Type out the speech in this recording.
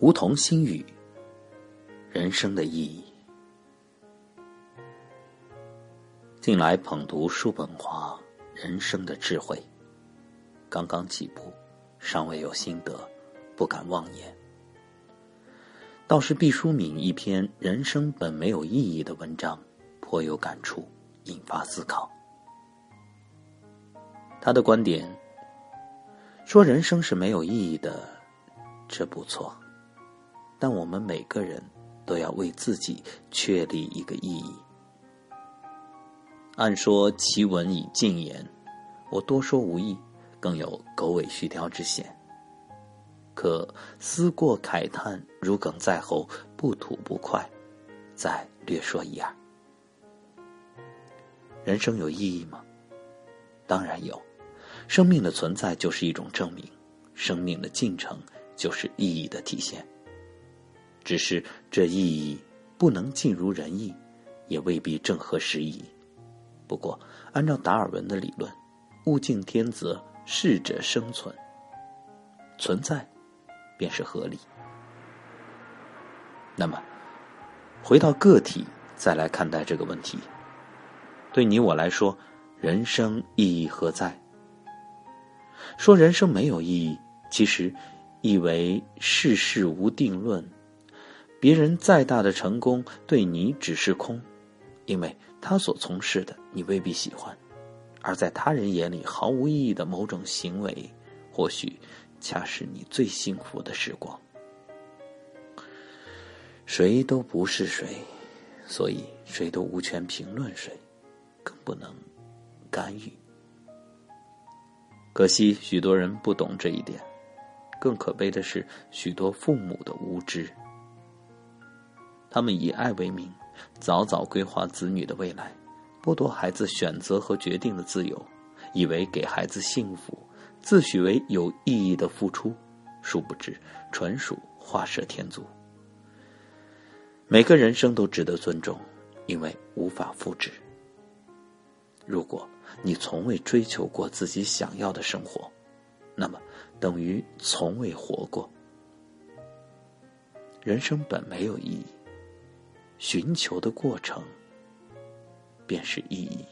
梧桐心语：人生的意义。近来捧读叔本华《人生的智慧》，刚刚起步，尚未有心得，不敢妄言。倒是毕淑敏一篇《人生本没有意义》的文章，颇有感触，引发思考。他的观点说：“人生是没有意义的，这不错。”但我们每个人都要为自己确立一个意义。按说其文以尽言，我多说无益，更有狗尾续貂之嫌。可思过慨叹，如鲠在喉，不吐不快。再略说一二。人生有意义吗？当然有，生命的存在就是一种证明，生命的进程就是意义的体现。只是这意义不能尽如人意，也未必正合时宜。不过，按照达尔文的理论，物竞天择，适者生存，存在便是合理。那么，回到个体再来看待这个问题，对你我来说，人生意义何在？说人生没有意义，其实意为世事无定论。别人再大的成功，对你只是空，因为他所从事的你未必喜欢，而在他人眼里毫无意义的某种行为，或许恰是你最幸福的时光。谁都不是谁，所以谁都无权评论谁，更不能干预。可惜许多人不懂这一点，更可悲的是许多父母的无知。他们以爱为名，早早规划子女的未来，剥夺孩子选择和决定的自由，以为给孩子幸福，自诩为有意义的付出，殊不知纯属画蛇添足。每个人生都值得尊重，因为无法复制。如果你从未追求过自己想要的生活，那么等于从未活过。人生本没有意义。寻求的过程，便是意义。